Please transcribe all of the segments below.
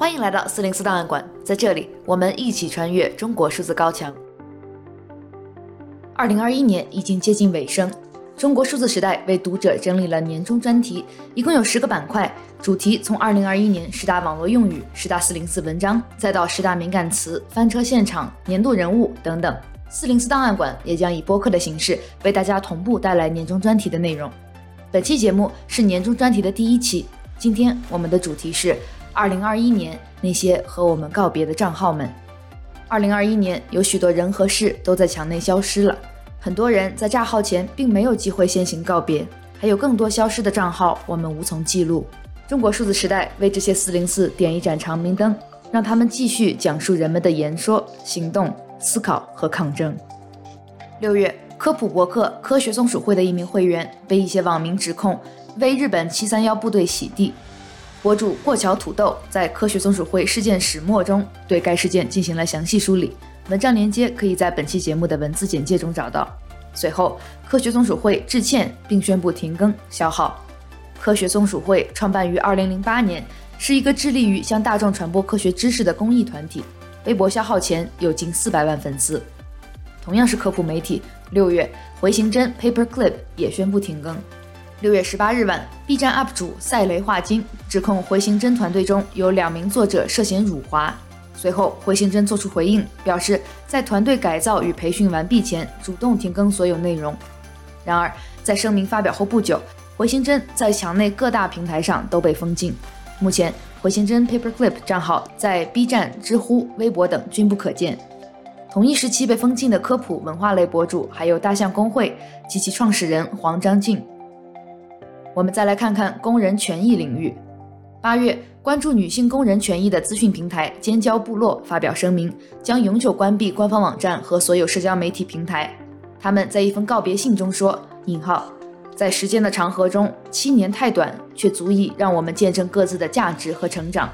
欢迎来到四零四档案馆，在这里，我们一起穿越中国数字高墙。二零二一年已经接近尾声，中国数字时代为读者整理了年终专题，一共有十个板块，主题从二零二一年十大网络用语、十大四零四文章，再到十大敏感词、翻车现场、年度人物等等。四零四档案馆也将以播客的形式为大家同步带来年终专题的内容。本期节目是年终专题的第一期，今天我们的主题是。二零二一年，那些和我们告别的账号们。二零二一年，有许多人和事都在墙内消失了，很多人在炸号前并没有机会先行告别，还有更多消失的账号我们无从记录。中国数字时代为这些四零四点一盏长明灯，让他们继续讲述人们的言说、行动、思考和抗争。六月，科普博客科学松鼠会的一名会员被一些网民指控为日本七三幺部队洗地。博主过桥土豆在科学松鼠会事件始末中对该事件进行了详细梳理，文章链接可以在本期节目的文字简介中找到。随后，科学松鼠会致歉并宣布停更消号。科学松鼠会创办于2008年，是一个致力于向大众传播科学知识的公益团体。微博消号前有近四百万粉丝。同样是科普媒体，六月回形针 Paperclip 也宣布停更。六月十八日晚，B 站 UP 主赛雷画经指控回形针团队中有两名作者涉嫌辱华。随后，回形针作出回应，表示在团队改造与培训完毕前，主动停更所有内容。然而，在声明发表后不久，回形针在墙内各大平台上都被封禁。目前，回形针 Paperclip 账号在 B 站、知乎、微博等均不可见。同一时期被封禁的科普文化类博主还有大象公会及其创始人黄章进。我们再来看看工人权益领域。八月，关注女性工人权益的资讯平台尖椒部落发表声明，将永久关闭官方网站和所有社交媒体平台。他们在一封告别信中说：“引号，在时间的长河中，七年太短，却足以让我们见证各自的价值和成长。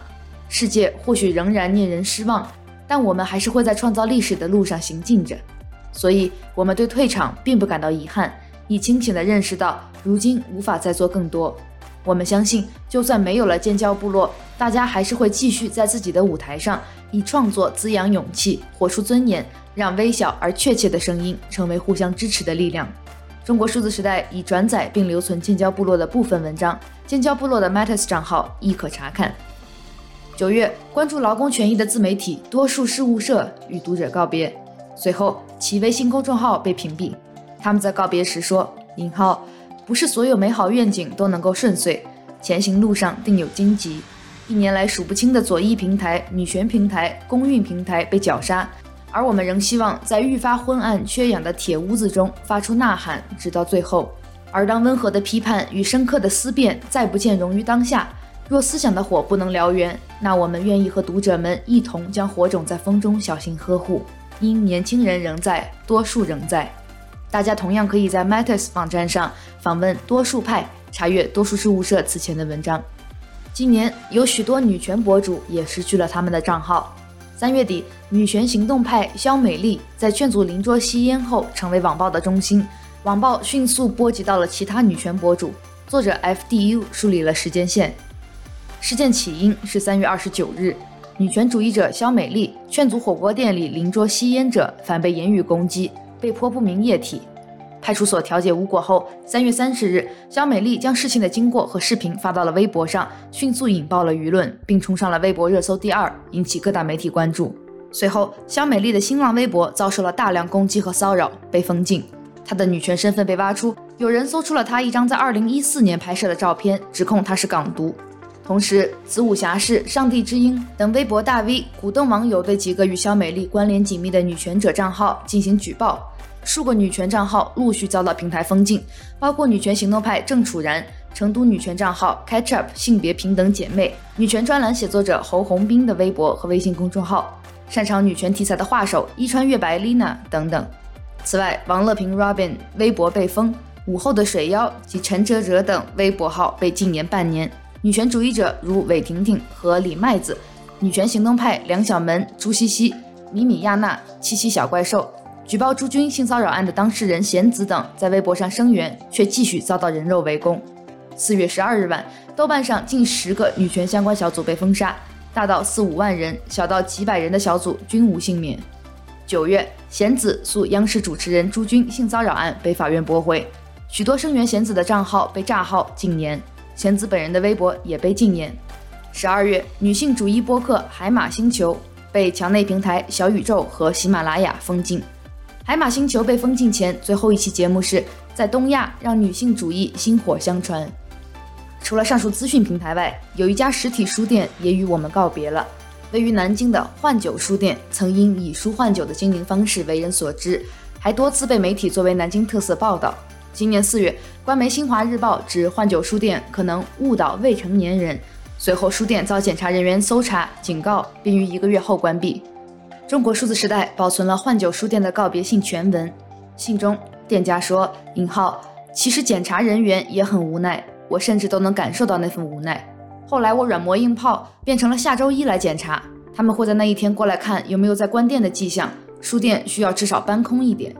世界或许仍然令人失望，但我们还是会在创造历史的路上行进着。所以，我们对退场并不感到遗憾。”已清醒地认识到，如今无法再做更多。我们相信，就算没有了尖椒部落，大家还是会继续在自己的舞台上，以创作滋养勇气，活出尊严，让微小而确切的声音成为互相支持的力量。中国数字时代已转载并留存尖椒部落的部分文章，尖椒部落的 Matters 账号亦可查看。九月，关注劳工权益的自媒体多数事务社与读者告别，随后其微信公众号被屏蔽。他们在告别时说：“引号，不是所有美好愿景都能够顺遂，前行路上定有荆棘。一年来数不清的左翼平台、女权平台、公运平台被绞杀，而我们仍希望在愈发昏暗、缺氧的铁屋子中发出呐喊，直到最后。而当温和的批判与深刻的思辨再不见容于当下，若思想的火不能燎原，那我们愿意和读者们一同将火种在风中小心呵护，因年轻人仍在，多数仍在。”大家同样可以在 Matters 网站上访问多数派，查阅多数事务社此前的文章。今年有许多女权博主也失去了他们的账号。三月底，女权行动派肖美丽在劝阻邻桌吸烟后成为网暴的中心，网暴迅速波及到了其他女权博主。作者 FDU 梳理了时间线，事件起因是三月二十九日，女权主义者肖美丽劝阻火锅店里邻桌吸烟者，反被言语攻击。被泼不明液体，派出所调解无果后，三月三十日，肖美丽将事情的经过和视频发到了微博上，迅速引爆了舆论，并冲上了微博热搜第二，引起各大媒体关注。随后，肖美丽的新浪微博遭受了大量攻击和骚扰，被封禁。她的女权身份被挖出，有人搜出了她一张在二零一四年拍摄的照片，指控她是港独。同时，子午侠士、上帝之鹰等微博大 V 鼓动网友对几个与肖美丽关联紧密的女权者账号进行举报，数个女权账号陆续遭到平台封禁，包括女权行动派郑楚然、成都女权账号 Catch Up 性别平等姐妹、女权专栏写作者侯鸿斌的微博和微信公众号，擅长女权题材的画手伊川月白 Lina 等等。此外，王乐平 Robin 微博被封，午后的水妖及陈哲哲等微博号被禁言半年。女权主义者如韦婷婷和李麦子，女权行动派梁小门、朱西西、米米亚娜、七七小怪兽，举报朱军性骚扰案的当事人贤子等，在微博上声援，却继续遭到人肉围攻。四月十二日晚，豆瓣上近十个女权相关小组被封杀，大到四五万人，小到几百人的小组均无幸免。九月，贤子诉央视主持人朱军性骚扰案被法院驳回，许多声援贤子的账号被炸号禁言，贤子本人的微博也被禁言。十二月，女性主义播客海马星球被墙内平台小宇宙和喜马拉雅封禁。海马星球被封禁前最后一期节目是在东亚让女性主义薪火相传。除了上述资讯平台外，有一家实体书店也与我们告别了。位于南京的换酒书店，曾因以书换酒的经营方式为人所知，还多次被媒体作为南京特色报道。今年四月，官媒《新华日报》指换酒书店可能误导未成年人，随后书店遭检查人员搜查警告，并于一个月后关闭。中国数字时代保存了换酒书店的告别信全文，信中店家说：“引号，其实检查人员也很无奈。”我甚至都能感受到那份无奈。后来我软磨硬泡，变成了下周一来检查。他们会在那一天过来看有没有在关店的迹象。书店需要至少搬空一点。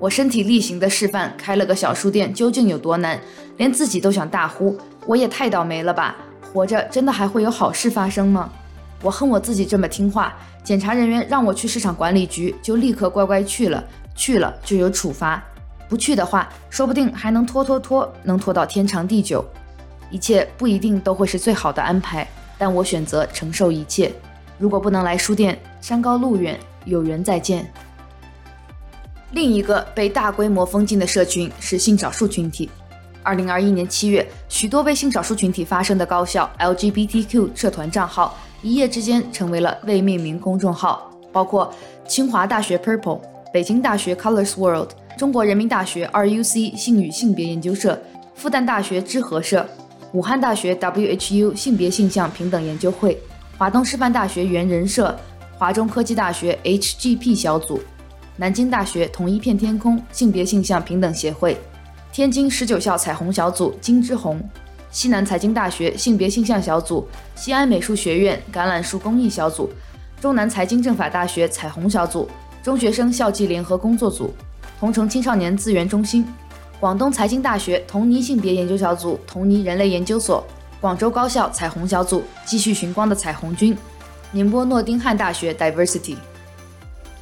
我身体力行的示范开了个小书店究竟有多难，连自己都想大呼：我也太倒霉了吧！活着真的还会有好事发生吗？我恨我自己这么听话。检查人员让我去市场管理局，就立刻乖乖去了。去了就有处罚。不去的话，说不定还能拖拖拖，能拖到天长地久。一切不一定都会是最好的安排，但我选择承受一切。如果不能来书店，山高路远，有缘再见。另一个被大规模封禁的社群是性少数群体。二零二一年七月，许多为性少数群体发声的高校 LGBTQ 社团账号一夜之间成为了未命名公众号，包括清华大学 Purple、北京大学 Colors World。中国人民大学 RUC 性与性别研究社、复旦大学知和社、武汉大学 WHU 性别性向平等研究会、华东师范大学猿人社、华中科技大学 HGP 小组、南京大学同一片天空性别性向平等协会、天津十九校彩虹小组金之红、西南财经大学性别性向小组、西安美术学院橄榄树公益小组、中南财经政法大学彩虹小组、中学生校际联合工作组。同城青少年资源中心、广东财经大学同尼性别研究小组、同尼人类研究所、广州高校彩虹小组、继续寻光的彩虹军、宁波诺丁汉大学 Diversity。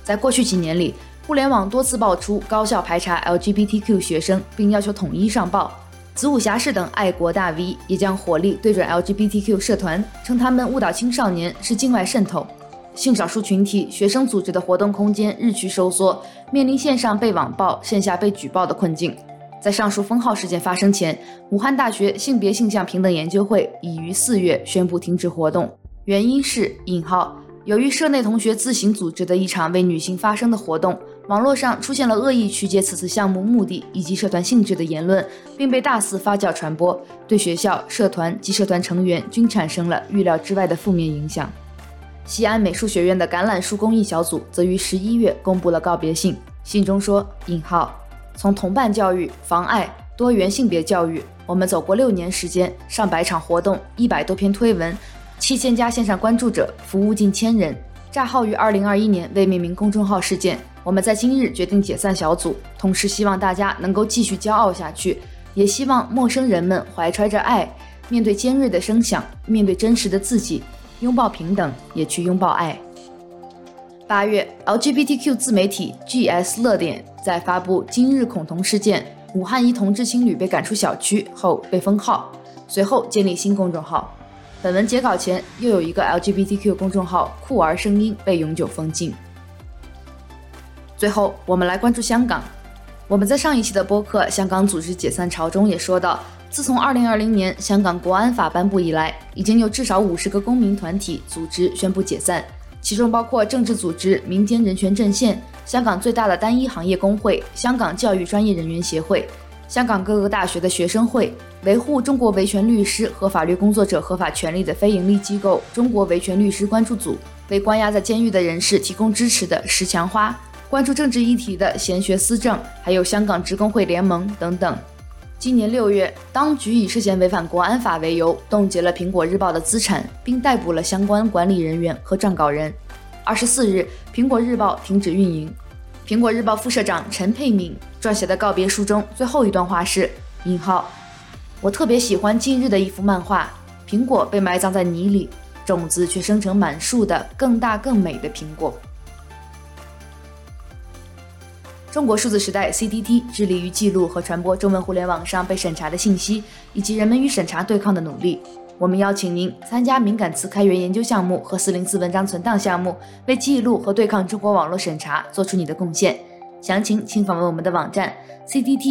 在过去几年里，互联网多次爆出高校排查 LGBTQ 学生，并要求统一上报。子午侠士等爱国大 V 也将火力对准 LGBTQ 社团，称他们误导青少年是境外渗透。性少数群体学生组织的活动空间日趋收缩，面临线上被网暴、线下被举报的困境。在上述封号事件发生前，武汉大学性别性向平等研究会已于四月宣布停止活动，原因是引号，由于社内同学自行组织的一场为女性发声的活动，网络上出现了恶意曲解此次项目目的以及社团性质的言论，并被大肆发酵传播，对学校、社团及社团成员均产生了预料之外的负面影响。西安美术学院的橄榄树公益小组则于十一月公布了告别信，信中说：“引号，从同伴教育、防爱、多元性别教育，我们走过六年时间，上百场活动，一百多篇推文，七千加线上关注者，服务近千人。账号于二零二一年未命名公众号事件，我们在今日决定解散小组，同时希望大家能够继续骄傲下去，也希望陌生人们怀揣着爱，面对尖锐的声响，面对真实的自己。”拥抱平等，也去拥抱爱。八月，LGBTQ 自媒体 GS 乐点在发布“今日恐同事件”，武汉一同志青旅被赶出小区后被封号，随后建立新公众号。本文截稿前，又有一个 LGBTQ 公众号“酷儿声音”被永久封禁。最后，我们来关注香港。我们在上一期的播客《香港组织解散潮》中也说到。自从2020年香港国安法颁布以来，已经有至少五十个公民团体组织宣布解散，其中包括政治组织民间人权阵线、香港最大的单一行业工会——香港教育专业人员协会、香港各个大学的学生会、维护中国维权律师和法律工作者合法权利的非营利机构——中国维权律师关注组、为关押在监狱的人士提供支持的石墙花、关注政治议题的贤学思政，还有香港职工会联盟等等。今年六月，当局以涉嫌违反国安法为由，冻结了苹果日报的资产，并逮捕了相关管理人员和撰稿人。二十四日，苹果日报停止运营。苹果日报副社长陈沛敏撰写的告别书中最后一段话是：“引号，我特别喜欢近日的一幅漫画，苹果被埋葬在泥里，种子却生成满树的更大更美的苹果。中国数字时代 （CDT） 致力于记录和传播中文互联网上被审查的信息，以及人们与审查对抗的努力。我们邀请您参加敏感词开源研究项目和四零四文章存档项目，为记录和对抗中国网络审查做出你的贡献。详情请访问我们的网站 cdt.media。